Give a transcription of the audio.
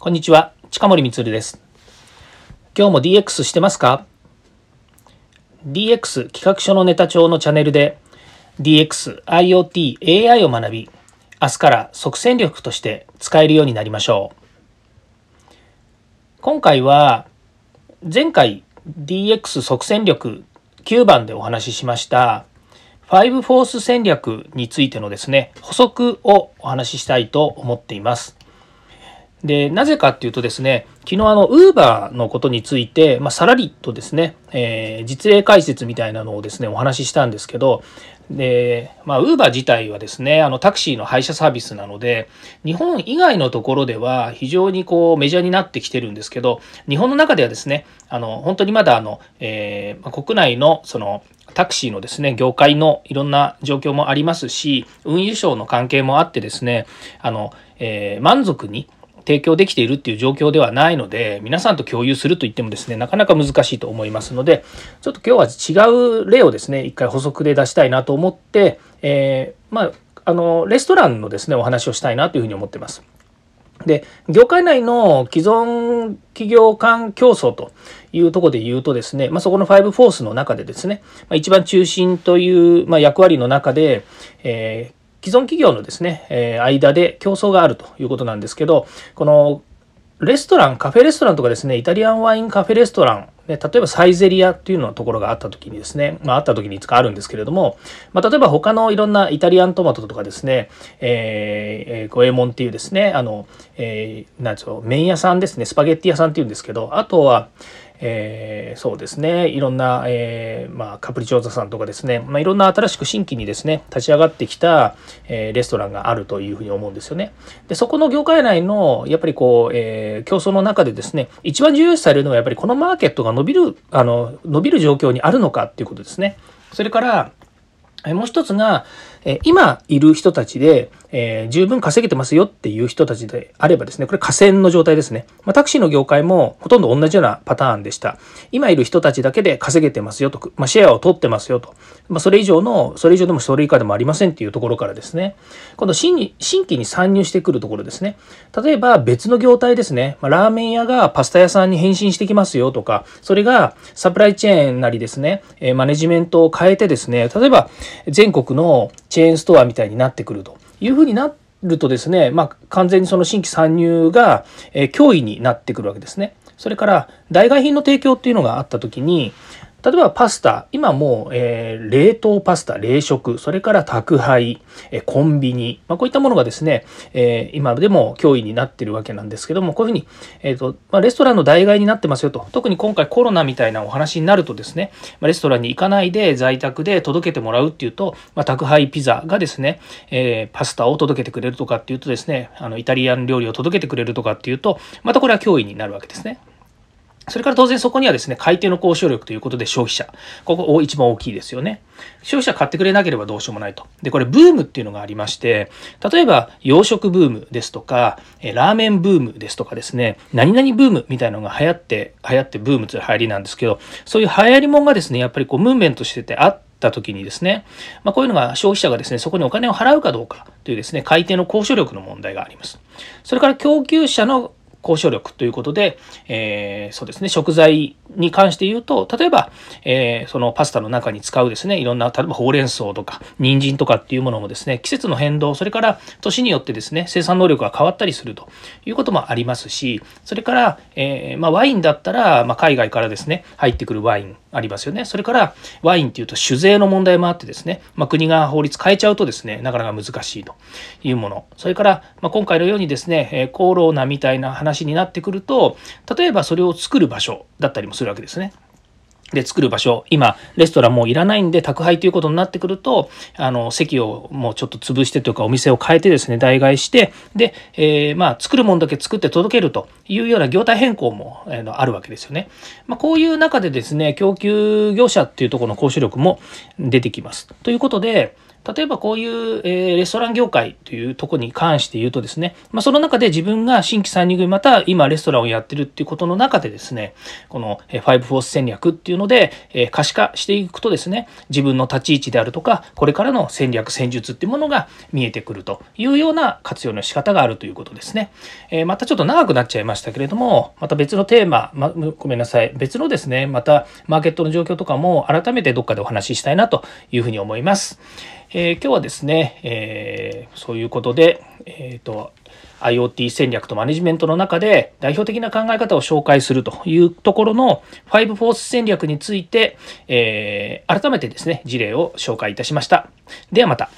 こんにちは、近森光です。今日も DX してますか ?DX 企画書のネタ帳のチャンネルで DX、IoT、AI を学び、明日から即戦力として使えるようになりましょう。今回は前回 DX 即戦力9番でお話ししました5フォース戦略についてのですね、補足をお話ししたいと思っています。で、なぜかっていうとですね、昨日あの、ウーバーのことについて、まあ、さらりとですね、えー、実例解説みたいなのをですね、お話ししたんですけど、で、まあ、ウーバー自体はですね、あの、タクシーの配車サービスなので、日本以外のところでは非常にこう、メジャーになってきてるんですけど、日本の中ではですね、あの、本当にまだあの、えー、国内のその、タクシーのですね、業界のいろんな状況もありますし、運輸省の関係もあってですね、あの、えー、満足に、提供できているっていう状況ではないので、皆さんと共有すると言ってもですね、なかなか難しいと思いますので、ちょっと今日は違う例をですね、一回補足で出したいなと思って、えー、まあ、あの、レストランのですね、お話をしたいなというふうに思ってます。で、業界内の既存企業間競争というとこで言うとですね、まあ、そこの5フォースの中でですね、まあ、一番中心という、ま役割の中で、えー、既存企業のですね、え間で競争があるということなんですけど、このレストラン、カフェレストランとかですね、イタリアンワインカフェレストラン、ね、例えばサイゼリアっていうのところがあった時にですね、まああった時にいつかあるんですけれども、まあ例えば他のいろんなイタリアントマトとかですね、えー、五右衛門っていうですね、あの、えー、なんでしょう、麺屋さんですね、スパゲッティ屋さんっていうんですけど、あとは、えー、そうですねいろんな、えー、まあ、カプリチョーザさんとかですね、まあ、いろんな新しく新規にですね立ち上がってきた、えー、レストランがあるというふうに思うんですよね。でそこの業界内のやっぱりこう、え競争の中でですね一番重要視されるのはやっぱりこのマーケットが伸びるあの伸びる状況にあるのかっていうことですね。それからもう一つが、え今いる人たちで、えー、十分稼げてますよっていう人たちであればですね、これ河川の状態ですね。まあ、タクシーの業界もほとんど同じようなパターンでした。今いる人たちだけで稼げてますよと、まあ、シェアを取ってますよと。まあ、それ以上の、それ以上でもそれ以下でもありませんっていうところからですね、今度新新規に参入してくるところですね。例えば別の業態ですね、まあ、ラーメン屋がパスタ屋さんに変身してきますよとか、それがサプライチェーンなりですね、マネジメントを変えてですね、例えば全国のチェーンチェーンストアみたいになってくるというふうになるとですね、まあ、完全にその新規参入が、え脅威になってくるわけですね。それから代替品の提供っていうのがあった時に例えばパスタ、今もう、えー、冷凍パスタ、冷食、それから宅配、えー、コンビニ、まあ、こういったものがですね、えー、今でも脅威になってるわけなんですけども、こういうふうに、えーとまあ、レストランの代替になってますよと、特に今回コロナみたいなお話になるとですね、まあ、レストランに行かないで在宅で届けてもらうっていうと、ま、宅配ピザがですね、え、パスタを届けてくれるとかっていうとですね、あのイタリアン料理を届けてくれるとかっていうと、またこれは脅威になるわけですね。それから当然そこにはですね、買い手の交渉力ということで消費者。ここ一番大きいですよね。消費者買ってくれなければどうしようもないと。で、これブームっていうのがありまして、例えば洋食ブームですとか、ラーメンブームですとかですね、何々ブームみたいなのが流行って、流行ってブームという流行りなんですけど、そういう流行りもんがですね、やっぱりこうムーブメントしててあった時にですね、まあ、こういうのが消費者がですね、そこにお金を払うかどうかというですね、買い手の交渉力の問題があります。それから供給者の交渉力ということで、えー、そうですね、食材に関して言うと、例えば、えー、そのパスタの中に使うですね、いろんな、例えばほうれん草とか、人参とかっていうものもですね、季節の変動、それから年によってですね、生産能力が変わったりするということもありますし、それから、えー、まあ、ワインだったら、まあ、海外からですね、入ってくるワインありますよね。それから、ワインっていうと酒税の問題もあってですね、まあ、国が法律変えちゃうとですね、なかなか難しいというもの。それから、まあ、今回のようにですね、えコロナみたいな話になってくると、例えばそれを作る場所だったりもするわけですね。で作る場所、今、レストランもういらないんで、宅配ということになってくると、あの、席をもうちょっと潰してというか、お店を変えてですね、代替して、で、えー、まあ、作るものだけ作って届けるというような業態変更も、えー、あるわけですよね。まあ、こういう中でですね、供給業者っていうところの交渉力も出てきます。ということで、例えばこういう、えレストラン業界というとこに関して言うとですね、まあ、その中で自分が新規参入組また今レストランをやってるっていうことの中でですね、このファイブフォース戦略っていうので、え可視化していくとですね、自分の立ち位置であるとか、これからの戦略、戦術っていうものが見えてくるというような活用の仕方があるということですね。えまたちょっと長くなっちゃいましたけれども、また別のテーマ、ま、ごめんなさい、別のですね、またマーケットの状況とかも改めてどっかでお話ししたいなというふうに思います。えー、今日はですね、えー、そういうことで、えーと、IoT 戦略とマネジメントの中で代表的な考え方を紹介するというところの5フォース戦略について、えー、改めてですね、事例を紹介いたしました。ではまた。